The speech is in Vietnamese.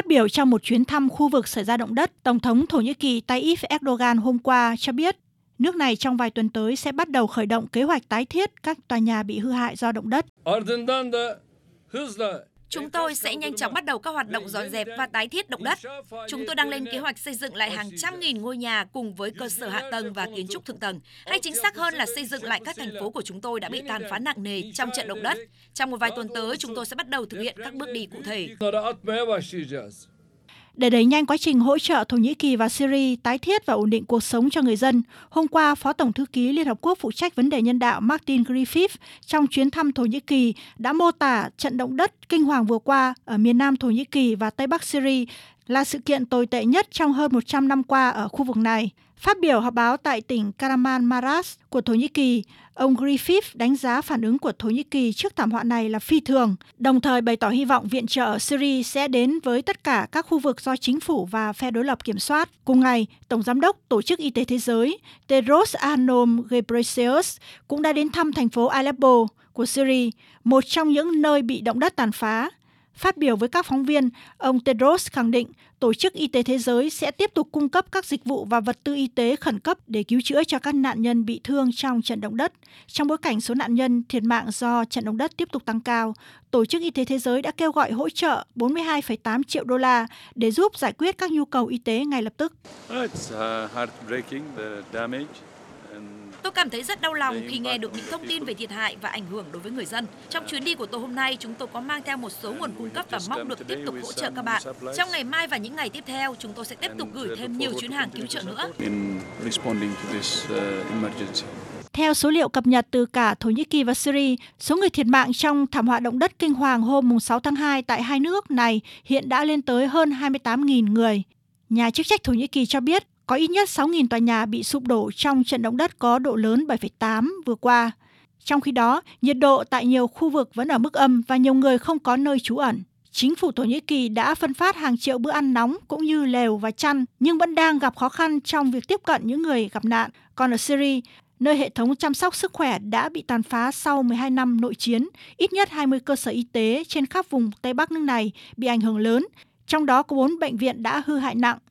Phát biểu trong một chuyến thăm khu vực xảy ra động đất, Tổng thống Thổ Nhĩ Kỳ Tayyip Erdogan hôm qua cho biết nước này trong vài tuần tới sẽ bắt đầu khởi động kế hoạch tái thiết các tòa nhà bị hư hại do động đất. Chúng tôi sẽ nhanh chóng bắt đầu các hoạt động dọn dẹp và tái thiết động đất. Chúng tôi đang lên kế hoạch xây dựng lại hàng trăm nghìn ngôi nhà cùng với cơ sở hạ tầng và kiến trúc thượng tầng, hay chính xác hơn là xây dựng lại các thành phố của chúng tôi đã bị tàn phá nặng nề trong trận động đất. Trong một vài tuần tới, chúng tôi sẽ bắt đầu thực hiện các bước đi cụ thể. Để đẩy nhanh quá trình hỗ trợ Thổ Nhĩ Kỳ và Syria tái thiết và ổn định cuộc sống cho người dân, hôm qua, Phó Tổng Thư ký Liên Hợp Quốc phụ trách vấn đề nhân đạo Martin Griffith trong chuyến thăm Thổ Nhĩ Kỳ đã mô tả trận động đất kinh hoàng vừa qua ở miền nam Thổ Nhĩ Kỳ và Tây Bắc Syria là sự kiện tồi tệ nhất trong hơn 100 năm qua ở khu vực này. Phát biểu họp báo tại tỉnh Karaman Maras của Thổ Nhĩ Kỳ, ông Griffith đánh giá phản ứng của Thổ Nhĩ Kỳ trước thảm họa này là phi thường, đồng thời bày tỏ hy vọng viện trợ Syria sẽ đến với tất cả các khu vực do chính phủ và phe đối lập kiểm soát. Cùng ngày, Tổng Giám đốc Tổ chức Y tế Thế giới Tedros Adhanom Ghebreyesus cũng đã đến thăm thành phố Aleppo của Syria, một trong những nơi bị động đất tàn phá. Phát biểu với các phóng viên, ông Tedros khẳng định Tổ chức Y tế Thế giới sẽ tiếp tục cung cấp các dịch vụ và vật tư y tế khẩn cấp để cứu chữa cho các nạn nhân bị thương trong trận động đất. Trong bối cảnh số nạn nhân thiệt mạng do trận động đất tiếp tục tăng cao, Tổ chức Y tế Thế giới đã kêu gọi hỗ trợ 42,8 triệu đô la để giúp giải quyết các nhu cầu y tế ngay lập tức. Tôi cảm thấy rất đau lòng khi nghe được những thông tin về thiệt hại và ảnh hưởng đối với người dân. Trong chuyến đi của tôi hôm nay, chúng tôi có mang theo một số nguồn cung cấp và mong được tiếp tục hỗ trợ các bạn. Trong ngày mai và những ngày tiếp theo, chúng tôi sẽ tiếp tục gửi thêm nhiều chuyến hàng cứu trợ nữa. Theo số liệu cập nhật từ cả Thổ Nhĩ Kỳ và Syria, số người thiệt mạng trong thảm họa động đất kinh hoàng hôm 6 tháng 2 tại hai nước này hiện đã lên tới hơn 28.000 người. Nhà chức trách Thổ Nhĩ Kỳ cho biết có ít nhất 6.000 tòa nhà bị sụp đổ trong trận động đất có độ lớn 7,8 vừa qua. Trong khi đó, nhiệt độ tại nhiều khu vực vẫn ở mức âm và nhiều người không có nơi trú ẩn. Chính phủ Thổ Nhĩ Kỳ đã phân phát hàng triệu bữa ăn nóng cũng như lều và chăn, nhưng vẫn đang gặp khó khăn trong việc tiếp cận những người gặp nạn. Còn ở Syria, nơi hệ thống chăm sóc sức khỏe đã bị tàn phá sau 12 năm nội chiến, ít nhất 20 cơ sở y tế trên khắp vùng Tây Bắc nước này bị ảnh hưởng lớn, trong đó có 4 bệnh viện đã hư hại nặng